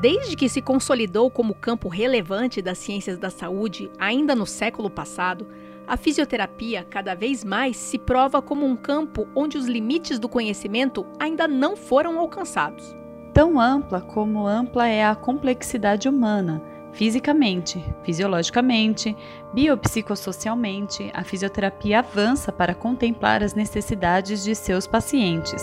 Desde que se consolidou como campo relevante das ciências da saúde, ainda no século passado, a fisioterapia cada vez mais se prova como um campo onde os limites do conhecimento ainda não foram alcançados. Tão ampla como ampla é a complexidade humana. Fisicamente, fisiologicamente, biopsicossocialmente, a fisioterapia avança para contemplar as necessidades de seus pacientes.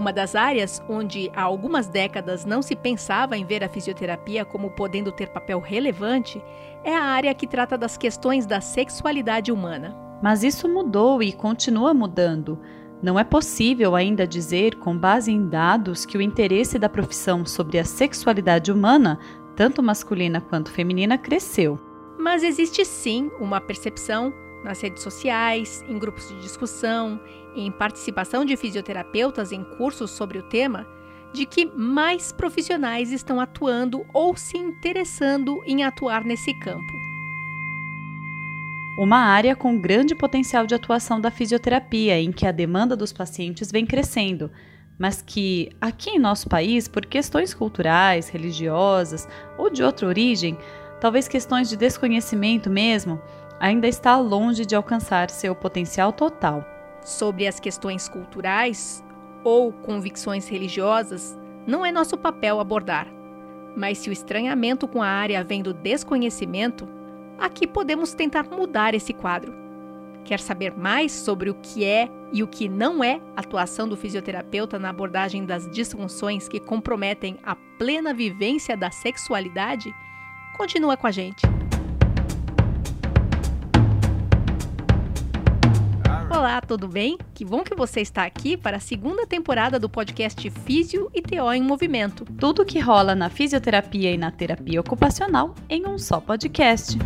Uma das áreas onde há algumas décadas não se pensava em ver a fisioterapia como podendo ter papel relevante é a área que trata das questões da sexualidade humana. Mas isso mudou e continua mudando. Não é possível ainda dizer, com base em dados, que o interesse da profissão sobre a sexualidade humana, tanto masculina quanto feminina, cresceu. Mas existe sim uma percepção nas redes sociais, em grupos de discussão, em participação de fisioterapeutas em cursos sobre o tema, de que mais profissionais estão atuando ou se interessando em atuar nesse campo. Uma área com grande potencial de atuação da fisioterapia, em que a demanda dos pacientes vem crescendo, mas que, aqui em nosso país, por questões culturais, religiosas ou de outra origem, talvez questões de desconhecimento mesmo, ainda está longe de alcançar seu potencial total. Sobre as questões culturais ou convicções religiosas, não é nosso papel abordar. Mas se o estranhamento com a área vem do desconhecimento, aqui podemos tentar mudar esse quadro. Quer saber mais sobre o que é e o que não é atuação do fisioterapeuta na abordagem das disfunções que comprometem a plena vivência da sexualidade? Continua com a gente. Olá, tudo bem? Que bom que você está aqui para a segunda temporada do podcast Físio e TO em Movimento. Tudo que rola na fisioterapia e na terapia ocupacional em um só podcast.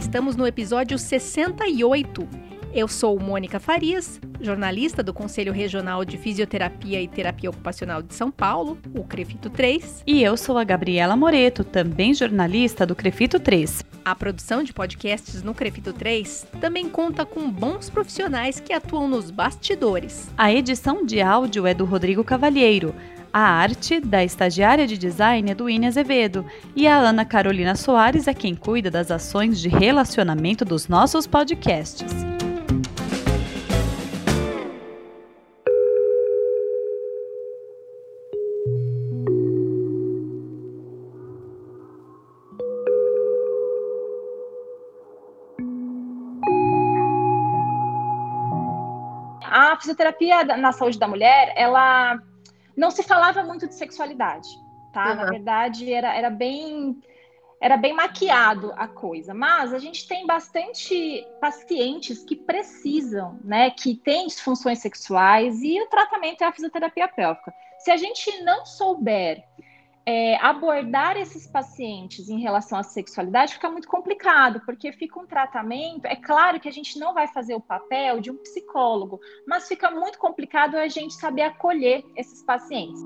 Estamos no episódio 68. Eu sou Mônica Farias, jornalista do Conselho Regional de Fisioterapia e Terapia Ocupacional de São Paulo, o CREFITO 3. E eu sou a Gabriela Moreto, também jornalista do CREFITO 3. A produção de podcasts no Crefito 3 também conta com bons profissionais que atuam nos bastidores. A edição de áudio é do Rodrigo Cavalheiro. A arte da estagiária de design é do Ine Azevedo e a Ana Carolina Soares é quem cuida das ações de relacionamento dos nossos podcasts. Fisioterapia na saúde da mulher, ela não se falava muito de sexualidade, tá? Uhum. Na verdade, era, era bem era bem maquiado a coisa, mas a gente tem bastante pacientes que precisam, né, que têm disfunções sexuais e o tratamento é a fisioterapia pélvica. Se a gente não souber é, abordar esses pacientes em relação à sexualidade fica muito complicado, porque fica um tratamento. É claro que a gente não vai fazer o papel de um psicólogo, mas fica muito complicado a gente saber acolher esses pacientes.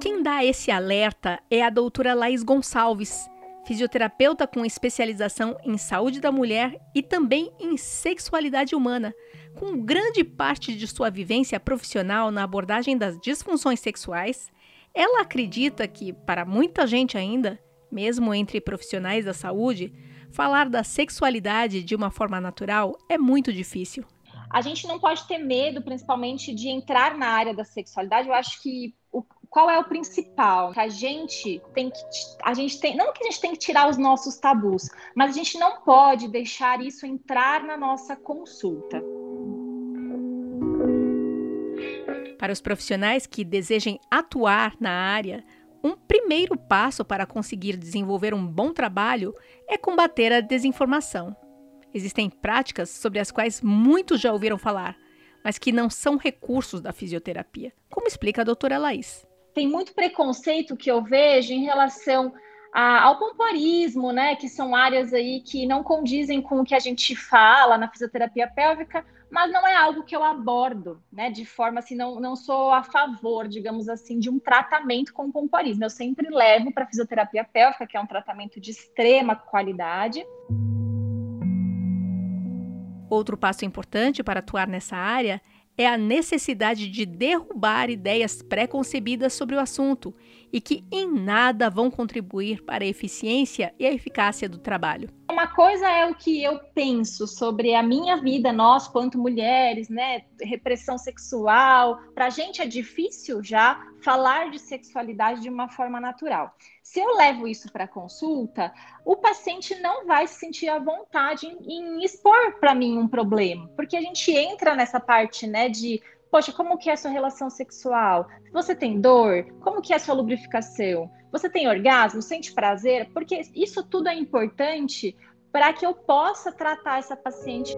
Quem dá esse alerta é a doutora Laís Gonçalves, fisioterapeuta com especialização em saúde da mulher e também em sexualidade humana, com grande parte de sua vivência profissional na abordagem das disfunções sexuais. Ela acredita que, para muita gente ainda, mesmo entre profissionais da saúde, falar da sexualidade de uma forma natural é muito difícil. A gente não pode ter medo, principalmente, de entrar na área da sexualidade. Eu acho que o, qual é o principal? Que a gente tem que. A gente tem. Não que a gente tem que tirar os nossos tabus, mas a gente não pode deixar isso entrar na nossa consulta. Para os profissionais que desejem atuar na área, um primeiro passo para conseguir desenvolver um bom trabalho é combater a desinformação. Existem práticas sobre as quais muitos já ouviram falar, mas que não são recursos da fisioterapia, como explica a doutora Laís. Tem muito preconceito que eu vejo em relação a, ao pompoarismo, né, que são áreas aí que não condizem com o que a gente fala na fisioterapia pélvica, mas não é algo que eu abordo, né, de forma assim, não, não sou a favor, digamos assim, de um tratamento com pompoarismo. Eu sempre levo para fisioterapia pélvica, que é um tratamento de extrema qualidade. Outro passo importante para atuar nessa área é a necessidade de derrubar ideias pré-concebidas sobre o assunto e que em nada vão contribuir para a eficiência e a eficácia do trabalho. Uma coisa é o que eu penso sobre a minha vida, nós quanto mulheres, né, repressão sexual. Para a gente é difícil já falar de sexualidade de uma forma natural. Se eu levo isso para consulta, o paciente não vai se sentir à vontade em, em expor para mim um problema, porque a gente entra nessa parte, né, de Poxa, como que é a sua relação sexual? Você tem dor? Como que é a sua lubrificação? Você tem orgasmo? Sente prazer? Porque isso tudo é importante para que eu possa tratar essa paciente.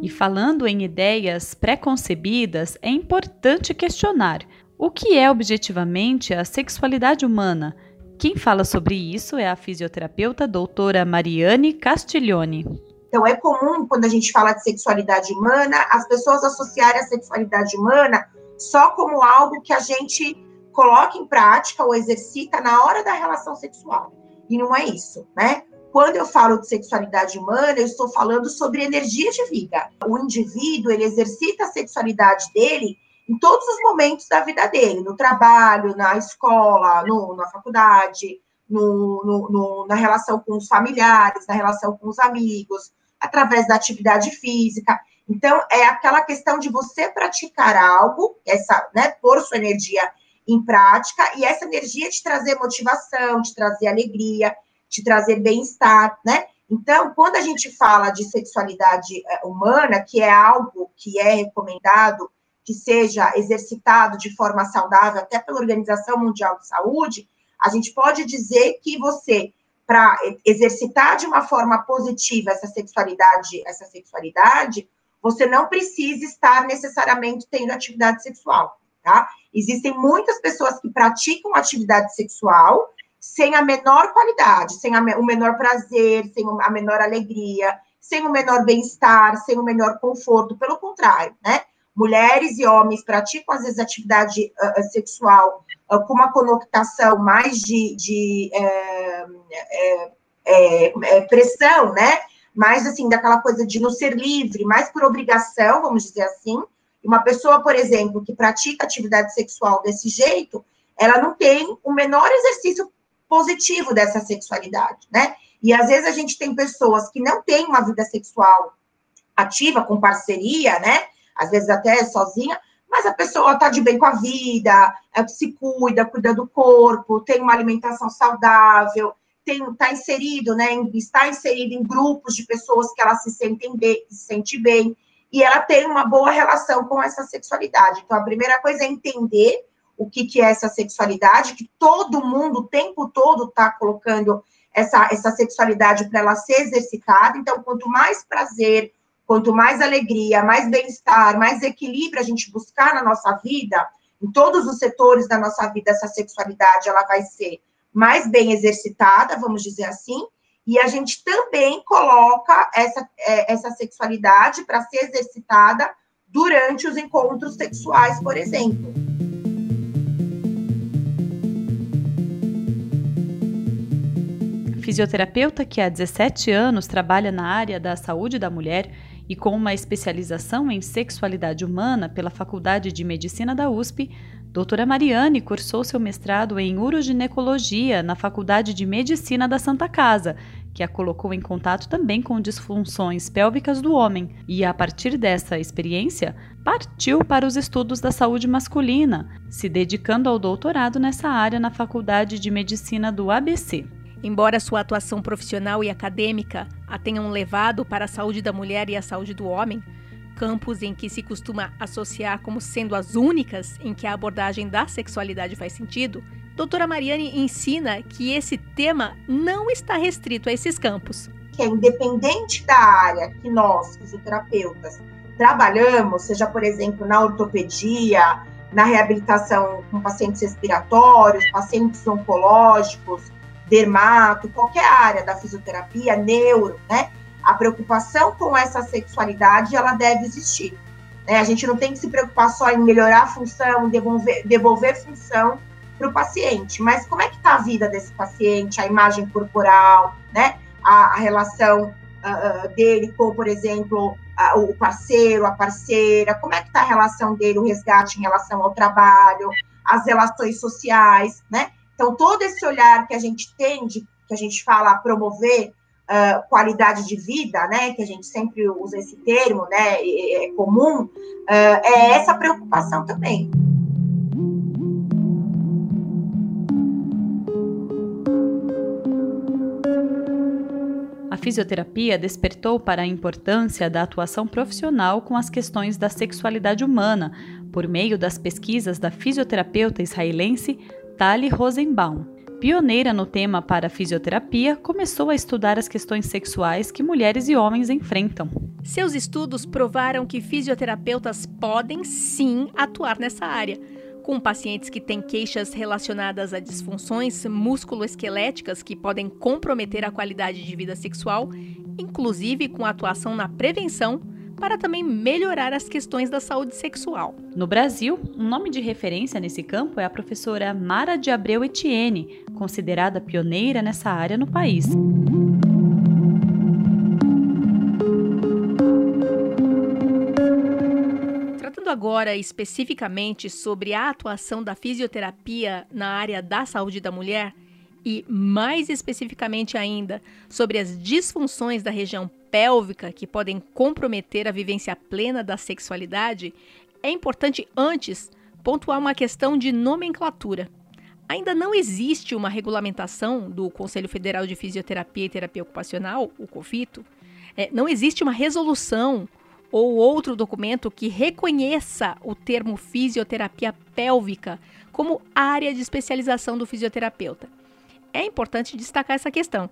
E falando em ideias pré-concebidas, é importante questionar o que é objetivamente a sexualidade humana. Quem fala sobre isso é a fisioterapeuta doutora Mariane Castiglione. Então, é comum, quando a gente fala de sexualidade humana, as pessoas associarem a sexualidade humana só como algo que a gente coloca em prática ou exercita na hora da relação sexual. E não é isso, né? Quando eu falo de sexualidade humana, eu estou falando sobre energia de vida. O indivíduo, ele exercita a sexualidade dele em todos os momentos da vida dele, no trabalho, na escola, no, na faculdade, no, no, no, na relação com os familiares, na relação com os amigos, através da atividade física. Então, é aquela questão de você praticar algo, essa, né, pôr sua energia em prática, e essa energia te trazer motivação, te trazer alegria, te trazer bem-estar, né? Então, quando a gente fala de sexualidade eh, humana, que é algo que é recomendado que seja exercitado de forma saudável, até pela Organização Mundial de Saúde, a gente pode dizer que você para exercitar de uma forma positiva essa sexualidade, essa sexualidade, você não precisa estar necessariamente tendo atividade sexual, tá? Existem muitas pessoas que praticam atividade sexual sem a menor qualidade, sem a, o menor prazer, sem a menor alegria, sem o menor bem-estar, sem o menor conforto, pelo contrário, né? Mulheres e homens praticam, às vezes, atividade uh, sexual com uma conotação mais de, de é, é, é, pressão, né? Mais assim, daquela coisa de não ser livre, mais por obrigação, vamos dizer assim. Uma pessoa, por exemplo, que pratica atividade sexual desse jeito, ela não tem o menor exercício positivo dessa sexualidade, né? E às vezes a gente tem pessoas que não têm uma vida sexual ativa, com parceria, né? Às vezes até sozinha, mas a pessoa está de bem com a vida, se cuida, cuida do corpo, tem uma alimentação saudável, está inserido, né, está inserido em grupos de pessoas que ela se sentem bem, se sente bem, e ela tem uma boa relação com essa sexualidade. Então, a primeira coisa é entender o que, que é essa sexualidade, que todo mundo, o tempo todo, está colocando essa, essa sexualidade para ela ser exercitada. Então, quanto mais prazer, quanto mais alegria, mais bem-estar, mais equilíbrio a gente buscar na nossa vida, em todos os setores da nossa vida, essa sexualidade ela vai ser mais bem exercitada, vamos dizer assim, e a gente também coloca essa, é, essa sexualidade para ser exercitada durante os encontros sexuais, por exemplo. Fisioterapeuta que há 17 anos trabalha na área da saúde da mulher e com uma especialização em sexualidade humana pela Faculdade de Medicina da USP, doutora Mariane cursou seu mestrado em uroginecologia na Faculdade de Medicina da Santa Casa, que a colocou em contato também com disfunções pélvicas do homem, e a partir dessa experiência, partiu para os estudos da saúde masculina, se dedicando ao doutorado nessa área na Faculdade de Medicina do ABC. Embora sua atuação profissional e acadêmica a tenham levado para a saúde da mulher e a saúde do homem, campos em que se costuma associar como sendo as únicas em que a abordagem da sexualidade faz sentido, doutora Mariane ensina que esse tema não está restrito a esses campos. Que é independente da área que nós, fisioterapeutas, trabalhamos, seja, por exemplo, na ortopedia, na reabilitação com pacientes respiratórios, pacientes oncológicos, dermato, qualquer área da fisioterapia, neuro, né? A preocupação com essa sexualidade, ela deve existir. Né? A gente não tem que se preocupar só em melhorar a função, devolver, devolver função para o paciente, mas como é que está a vida desse paciente, a imagem corporal, né? A, a relação uh, dele com, por exemplo, o parceiro, a parceira, como é que está a relação dele, o resgate em relação ao trabalho, as relações sociais, né? Então, todo esse olhar que a gente tem, de, que a gente fala promover uh, qualidade de vida, né? Que a gente sempre usa esse termo, né? É, comum, é essa preocupação também. fisioterapia despertou para a importância da atuação profissional com as questões da sexualidade humana, por meio das pesquisas da fisioterapeuta israelense Tali Rosenbaum. Pioneira no tema para a fisioterapia, começou a estudar as questões sexuais que mulheres e homens enfrentam. Seus estudos provaram que fisioterapeutas podem sim atuar nessa área com pacientes que têm queixas relacionadas a disfunções musculoesqueléticas que podem comprometer a qualidade de vida sexual, inclusive com atuação na prevenção, para também melhorar as questões da saúde sexual. No Brasil, um nome de referência nesse campo é a professora Mara de Abreu Etienne, considerada pioneira nessa área no país. Agora especificamente sobre a atuação da fisioterapia na área da saúde da mulher e mais especificamente ainda sobre as disfunções da região pélvica que podem comprometer a vivência plena da sexualidade, é importante antes pontuar uma questão de nomenclatura. Ainda não existe uma regulamentação do Conselho Federal de Fisioterapia e Terapia Ocupacional, o COFITO, é, não existe uma resolução ou outro documento que reconheça o termo fisioterapia pélvica como área de especialização do fisioterapeuta. É importante destacar essa questão.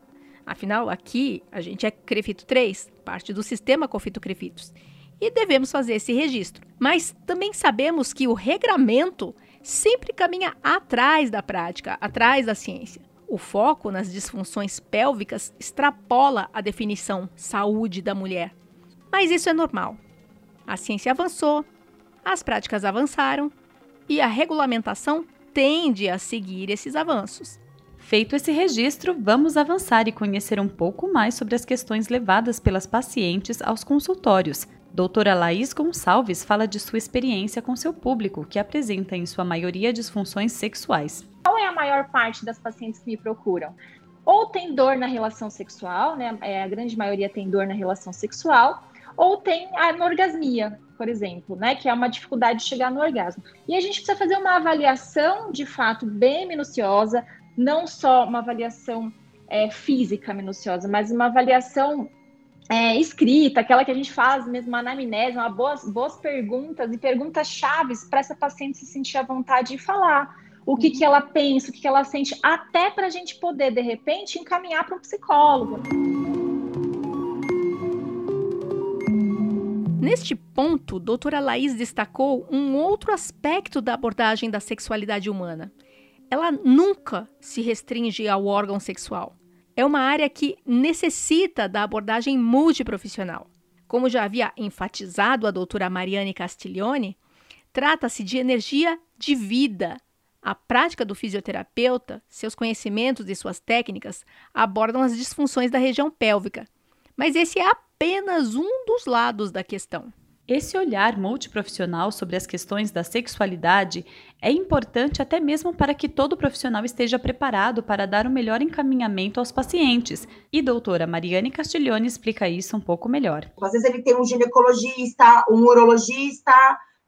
Afinal, aqui a gente é CREFITO 3, parte do sistema COFITO CREFITOS, e devemos fazer esse registro. Mas também sabemos que o regramento sempre caminha atrás da prática, atrás da ciência. O foco nas disfunções pélvicas extrapola a definição saúde da mulher. Mas isso é normal. A ciência avançou, as práticas avançaram e a regulamentação tende a seguir esses avanços. Feito esse registro, vamos avançar e conhecer um pouco mais sobre as questões levadas pelas pacientes aos consultórios. Doutora Laís Gonçalves fala de sua experiência com seu público, que apresenta em sua maioria disfunções sexuais. Qual é a maior parte das pacientes que me procuram? Ou tem dor na relação sexual, né? É, a grande maioria tem dor na relação sexual, ou tem anorgasmia, por exemplo, né, que é uma dificuldade de chegar no orgasmo. E a gente precisa fazer uma avaliação, de fato, bem minuciosa, não só uma avaliação é, física minuciosa, mas uma avaliação é, escrita, aquela que a gente faz mesmo, uma anamnese, uma boas, boas perguntas e perguntas chaves para essa paciente se sentir à vontade de falar o que, que ela pensa, o que, que ela sente, até para a gente poder, de repente, encaminhar para um psicólogo. Neste ponto, doutora Laís destacou um outro aspecto da abordagem da sexualidade humana. Ela nunca se restringe ao órgão sexual. É uma área que necessita da abordagem multiprofissional. Como já havia enfatizado a doutora Mariane Castiglione, trata-se de energia de vida. A prática do fisioterapeuta, seus conhecimentos e suas técnicas abordam as disfunções da região pélvica. Mas esse é apenas um dos lados da questão. Esse olhar multiprofissional sobre as questões da sexualidade é importante até mesmo para que todo profissional esteja preparado para dar o melhor encaminhamento aos pacientes. E doutora Mariane Castiglione explica isso um pouco melhor. Às vezes ele tem um ginecologista, um urologista,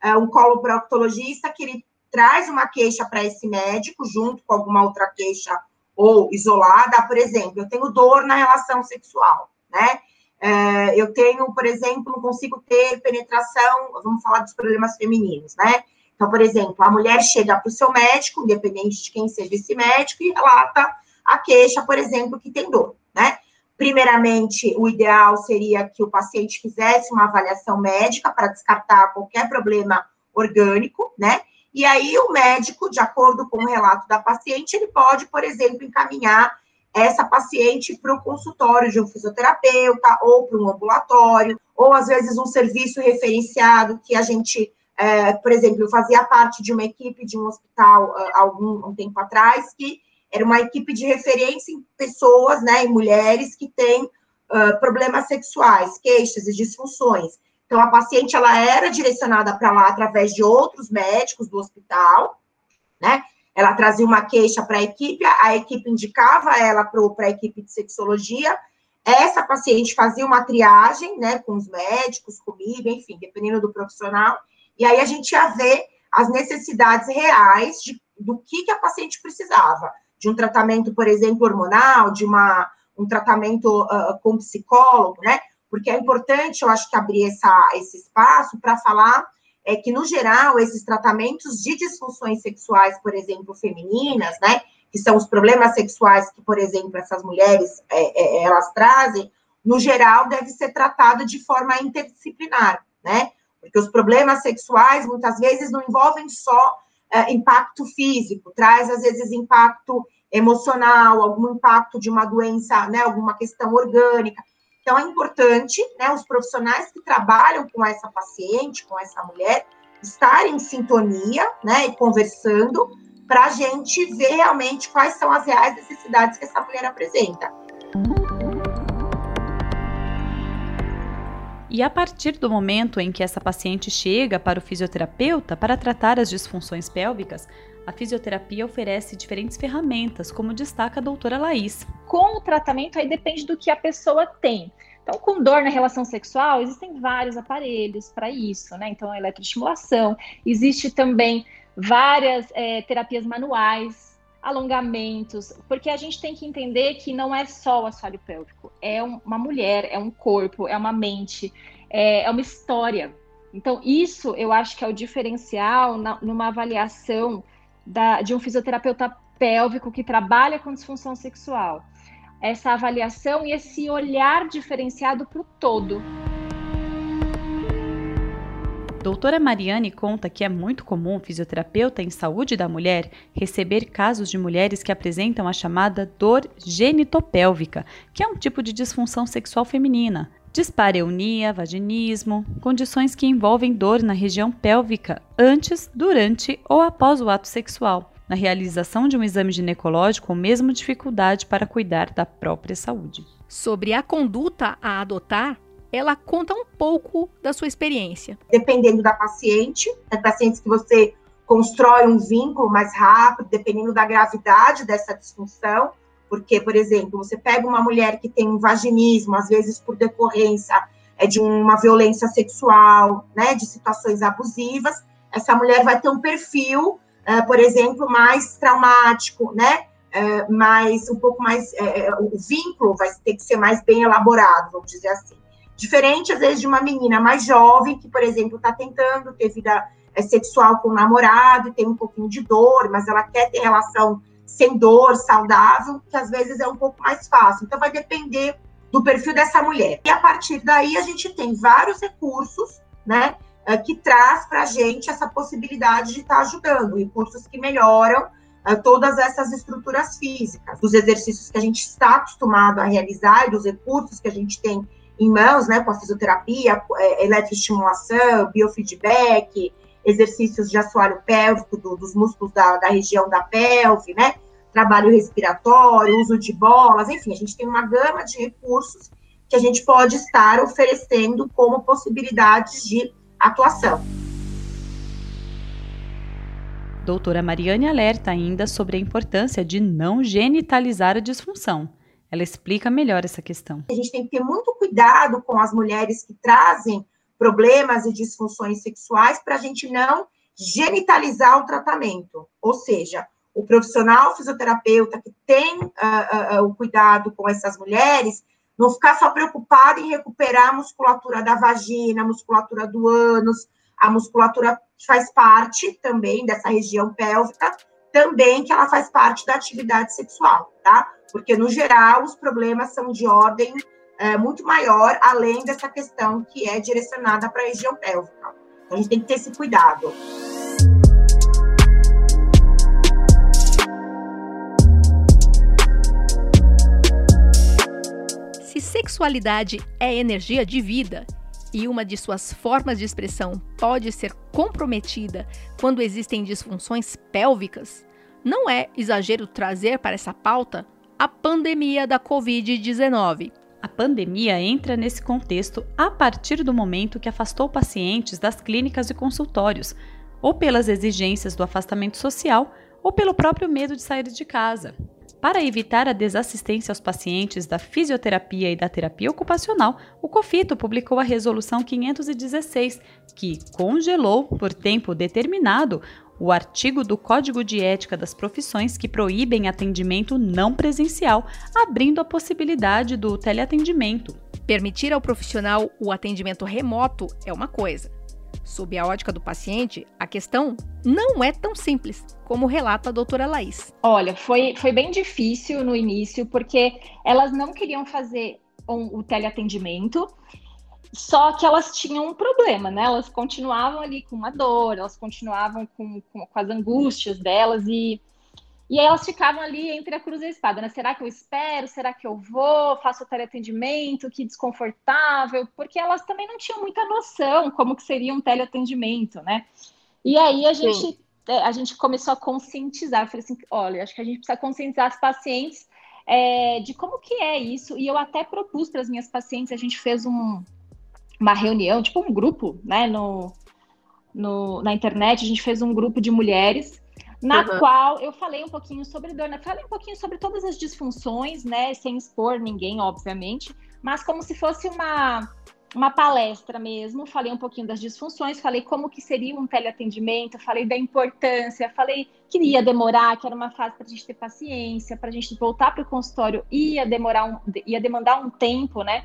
é, um coloproctologista que ele traz uma queixa para esse médico junto com alguma outra queixa ou isolada. Por exemplo, eu tenho dor na relação sexual, né? É, eu tenho, por exemplo, não consigo ter penetração, vamos falar dos problemas femininos, né? Então, por exemplo, a mulher chega para o seu médico, independente de quem seja esse médico, e relata a queixa, por exemplo, que tem dor, né? Primeiramente, o ideal seria que o paciente fizesse uma avaliação médica para descartar qualquer problema orgânico, né? E aí, o médico, de acordo com o relato da paciente, ele pode, por exemplo, encaminhar essa paciente para o consultório de um fisioterapeuta ou para um ambulatório, ou às vezes um serviço referenciado que a gente, é, por exemplo, fazia parte de uma equipe de um hospital é, algum um tempo atrás, que era uma equipe de referência em pessoas, né, em mulheres que têm uh, problemas sexuais, queixas e disfunções. Então, a paciente ela era direcionada para lá através de outros médicos do hospital, né? Ela trazia uma queixa para a equipe, a equipe indicava ela para a equipe de sexologia. Essa paciente fazia uma triagem, né, com os médicos, comigo, enfim, dependendo do profissional. E aí a gente ia ver as necessidades reais de, do que, que a paciente precisava. De um tratamento, por exemplo, hormonal, de uma, um tratamento uh, com psicólogo, né? Porque é importante, eu acho que abrir essa, esse espaço para falar é que, no geral, esses tratamentos de disfunções sexuais, por exemplo, femininas, né? Que são os problemas sexuais que, por exemplo, essas mulheres é, é, elas trazem, no geral, deve ser tratado de forma interdisciplinar, né? Porque os problemas sexuais, muitas vezes, não envolvem só é, impacto físico, traz, às vezes, impacto emocional, algum impacto de uma doença, né, alguma questão orgânica. Então, é importante, né, os profissionais que trabalham com essa paciente, com essa mulher, estarem em sintonia, né, e conversando, para a gente ver realmente quais são as reais necessidades que essa mulher apresenta. E a partir do momento em que essa paciente chega para o fisioterapeuta para tratar as disfunções pélvicas, a fisioterapia oferece diferentes ferramentas, como destaca a doutora Laís. Com o tratamento, aí depende do que a pessoa tem. Então, com dor na relação sexual, existem vários aparelhos para isso, né? Então, a eletroestimulação, existe também várias é, terapias manuais alongamentos, porque a gente tem que entender que não é só o assoalho pélvico, é uma mulher, é um corpo, é uma mente, é, é uma história. Então, isso eu acho que é o diferencial na, numa avaliação da, de um fisioterapeuta pélvico que trabalha com disfunção sexual. Essa avaliação e esse olhar diferenciado para o todo. Doutora Mariane conta que é muito comum o fisioterapeuta em saúde da mulher receber casos de mulheres que apresentam a chamada dor genitopélvica, que é um tipo de disfunção sexual feminina. Dispareunia, vaginismo, condições que envolvem dor na região pélvica antes, durante ou após o ato sexual, na realização de um exame ginecológico ou mesmo dificuldade para cuidar da própria saúde. Sobre a conduta a adotar, ela conta um pouco da sua experiência. Dependendo da paciente, tem pacientes que você constrói um vínculo mais rápido, dependendo da gravidade dessa disfunção, porque, por exemplo, você pega uma mulher que tem um vaginismo, às vezes por decorrência é de uma violência sexual, né, de situações abusivas, essa mulher vai ter um perfil, uh, por exemplo, mais traumático, né, uh, mais um pouco mais, uh, o vínculo vai ter que ser mais bem elaborado, vamos dizer assim. Diferente, às vezes, de uma menina mais jovem, que, por exemplo, está tentando ter vida sexual com o namorado, tem um pouquinho de dor, mas ela quer ter relação sem dor, saudável, que às vezes é um pouco mais fácil. Então, vai depender do perfil dessa mulher. E a partir daí, a gente tem vários recursos, né, é, que traz para a gente essa possibilidade de estar tá ajudando, recursos que melhoram é, todas essas estruturas físicas, dos exercícios que a gente está acostumado a realizar e dos recursos que a gente tem em mãos, né, com a fisioterapia, é, eletroestimulação, biofeedback, exercícios de assoalho pélvico do, dos músculos da, da, região da pelve, né, trabalho respiratório, uso de bolas, enfim, a gente tem uma gama de recursos que a gente pode estar oferecendo como possibilidades de atuação. Doutora Mariane alerta ainda sobre a importância de não genitalizar a disfunção. Ela explica melhor essa questão. A gente tem que ter muito cuidado com as mulheres que trazem problemas e disfunções sexuais para a gente não genitalizar o tratamento. Ou seja, o profissional fisioterapeuta que tem uh, uh, o cuidado com essas mulheres não ficar só preocupado em recuperar a musculatura da vagina, a musculatura do ânus, a musculatura faz parte também dessa região pélvica, também que ela faz parte da atividade sexual, tá? Porque, no geral, os problemas são de ordem é, muito maior, além dessa questão que é direcionada para a região pélvica. Então, a gente tem que ter esse cuidado. Se sexualidade é energia de vida e uma de suas formas de expressão pode ser comprometida quando existem disfunções pélvicas, não é exagero trazer para essa pauta a pandemia da Covid-19. A pandemia entra nesse contexto a partir do momento que afastou pacientes das clínicas e consultórios, ou pelas exigências do afastamento social, ou pelo próprio medo de sair de casa. Para evitar a desassistência aos pacientes da fisioterapia e da terapia ocupacional, o COFITO publicou a Resolução 516, que congelou, por tempo determinado, o artigo do Código de Ética das Profissões que proíbem atendimento não presencial, abrindo a possibilidade do teleatendimento. Permitir ao profissional o atendimento remoto é uma coisa. Sob a ótica do paciente, a questão não é tão simples, como relata a doutora Laís. Olha, foi, foi bem difícil no início, porque elas não queriam fazer um, o teleatendimento, só que elas tinham um problema, né? Elas continuavam ali com uma dor, elas continuavam com, com, com as angústias delas e e aí elas ficavam ali entre a cruz e a espada, né? Será que eu espero? Será que eu vou? Faço o teleatendimento? Que desconfortável. Porque elas também não tinham muita noção como que seria um teleatendimento, né? E aí a gente, é, a gente começou a conscientizar. Eu falei assim, olha, acho que a gente precisa conscientizar as pacientes é, de como que é isso. E eu até propus para as minhas pacientes, a gente fez um, uma reunião, tipo um grupo, né? No, no, na internet, a gente fez um grupo de mulheres na uhum. qual eu falei um pouquinho sobre dor, né? Falei um pouquinho sobre todas as disfunções, né? Sem expor ninguém, obviamente, mas como se fosse uma, uma palestra mesmo. Falei um pouquinho das disfunções, falei como que seria um teleatendimento, falei da importância, falei que ia demorar, que era uma fase para a gente ter paciência, para a gente voltar para o consultório ia demorar um, ia demandar um tempo, né?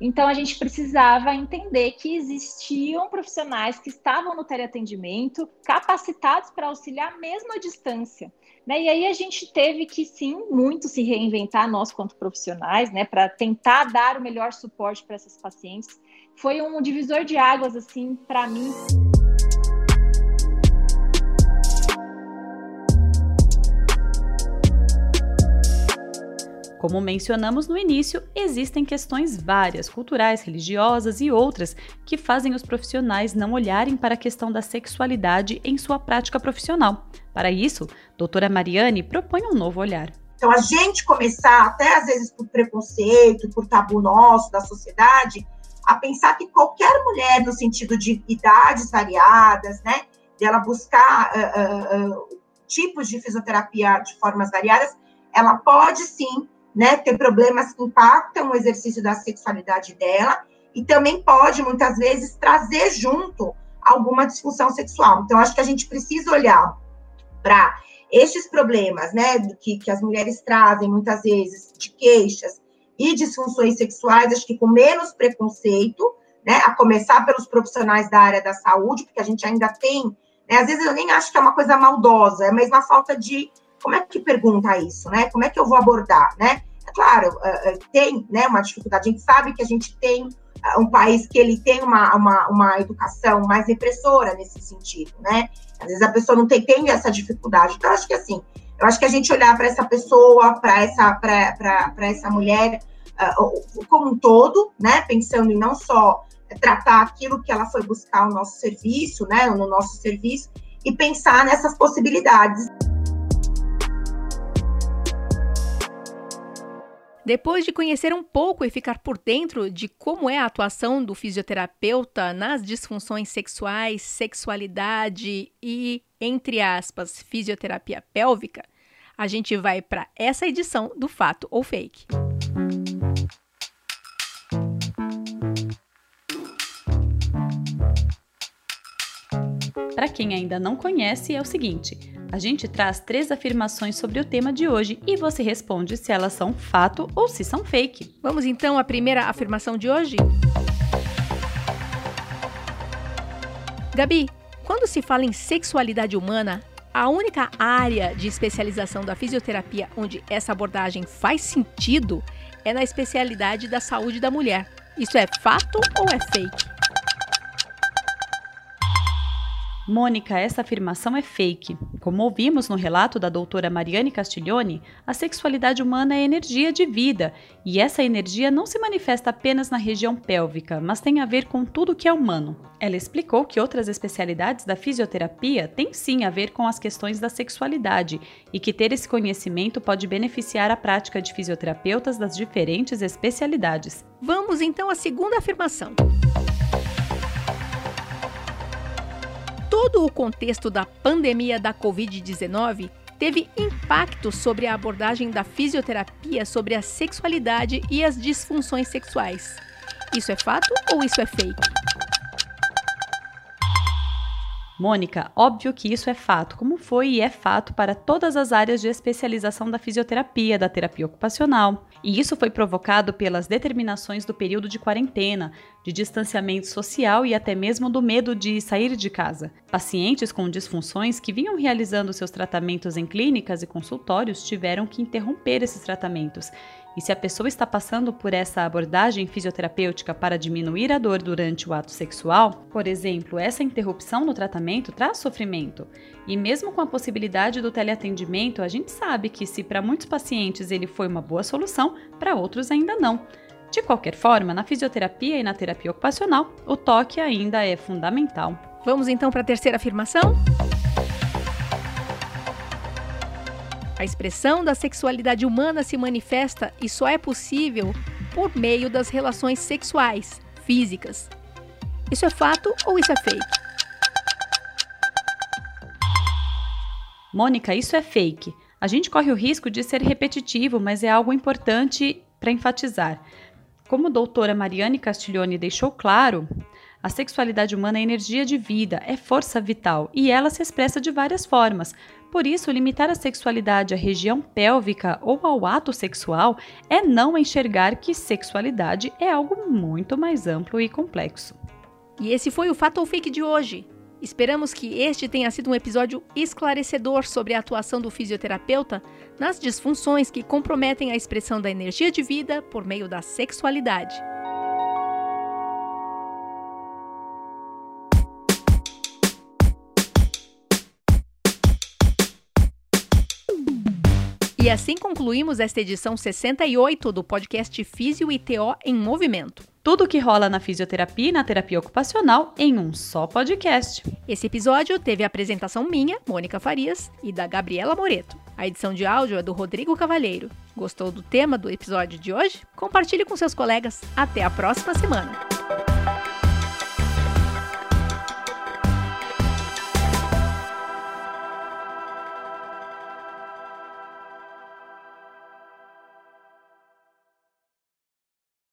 Então, a gente precisava entender que existiam profissionais que estavam no teleatendimento, capacitados para auxiliar mesmo à distância. Né? E aí a gente teve que, sim, muito se reinventar, nós quanto profissionais, né, para tentar dar o melhor suporte para essas pacientes. Foi um divisor de águas, assim, para mim. Como mencionamos no início, existem questões várias, culturais, religiosas e outras, que fazem os profissionais não olharem para a questão da sexualidade em sua prática profissional. Para isso, doutora Mariane propõe um novo olhar. Então, a gente começar, até às vezes por preconceito, por tabu nosso da sociedade, a pensar que qualquer mulher, no sentido de idades variadas, né, dela buscar uh, uh, uh, tipos de fisioterapia de formas variadas, ela pode sim né, ter problemas que impactam o exercício da sexualidade dela e também pode, muitas vezes, trazer junto alguma disfunção sexual. Então, acho que a gente precisa olhar para estes problemas, né, que, que as mulheres trazem, muitas vezes, de queixas e disfunções sexuais, acho que com menos preconceito, né, a começar pelos profissionais da área da saúde, porque a gente ainda tem, né, às vezes eu nem acho que é uma coisa maldosa, é mesmo a falta de como é que pergunta isso, né? Como é que eu vou abordar, né? É claro, é, é, tem né, uma dificuldade. A gente sabe que a gente tem um país que ele tem uma, uma, uma educação mais repressora nesse sentido, né? Às vezes a pessoa não tem, tem essa dificuldade. Então, acho que assim, eu acho que a gente olhar para essa pessoa, para essa, essa mulher como um todo, né? Pensando em não só tratar aquilo que ela foi buscar no nosso serviço, né? No nosso serviço, e pensar nessas possibilidades. Depois de conhecer um pouco e ficar por dentro de como é a atuação do fisioterapeuta nas disfunções sexuais, sexualidade e, entre aspas, fisioterapia pélvica, a gente vai para essa edição do Fato ou Fake. Para quem ainda não conhece, é o seguinte: a gente traz três afirmações sobre o tema de hoje e você responde se elas são fato ou se são fake. Vamos então à primeira afirmação de hoje? Gabi, quando se fala em sexualidade humana, a única área de especialização da fisioterapia onde essa abordagem faz sentido é na especialidade da saúde da mulher. Isso é fato ou é fake? Mônica, essa afirmação é fake. Como ouvimos no relato da doutora Mariane Castiglione, a sexualidade humana é energia de vida, e essa energia não se manifesta apenas na região pélvica, mas tem a ver com tudo que é humano. Ela explicou que outras especialidades da fisioterapia têm sim a ver com as questões da sexualidade e que ter esse conhecimento pode beneficiar a prática de fisioterapeutas das diferentes especialidades. Vamos então à segunda afirmação. Todo o contexto da pandemia da Covid-19 teve impacto sobre a abordagem da fisioterapia sobre a sexualidade e as disfunções sexuais. Isso é fato ou isso é fake? Mônica, óbvio que isso é fato, como foi e é fato para todas as áreas de especialização da fisioterapia, da terapia ocupacional. E isso foi provocado pelas determinações do período de quarentena, de distanciamento social e até mesmo do medo de sair de casa. Pacientes com disfunções que vinham realizando seus tratamentos em clínicas e consultórios tiveram que interromper esses tratamentos e se a pessoa está passando por essa abordagem fisioterapêutica para diminuir a dor durante o ato sexual, por exemplo, essa interrupção no tratamento traz sofrimento. E mesmo com a possibilidade do teleatendimento, a gente sabe que se para muitos pacientes ele foi uma boa solução, para outros ainda não. De qualquer forma, na fisioterapia e na terapia ocupacional, o toque ainda é fundamental. Vamos então para a terceira afirmação? A expressão da sexualidade humana se manifesta e só é possível por meio das relações sexuais, físicas. Isso é fato ou isso é fake? Mônica, isso é fake. A gente corre o risco de ser repetitivo, mas é algo importante para enfatizar. Como a doutora Mariane Castiglione deixou claro, a sexualidade humana é energia de vida, é força vital e ela se expressa de várias formas. Por isso, limitar a sexualidade à região pélvica ou ao ato sexual é não enxergar que sexualidade é algo muito mais amplo e complexo. E esse foi o Fato ou Fake de hoje. Esperamos que este tenha sido um episódio esclarecedor sobre a atuação do fisioterapeuta nas disfunções que comprometem a expressão da energia de vida por meio da sexualidade. E assim concluímos esta edição 68 do podcast Físio e TO em Movimento. Tudo o que rola na fisioterapia e na terapia ocupacional em um só podcast. Esse episódio teve a apresentação minha, Mônica Farias, e da Gabriela Moreto. A edição de áudio é do Rodrigo Cavalheiro. Gostou do tema do episódio de hoje? Compartilhe com seus colegas. Até a próxima semana!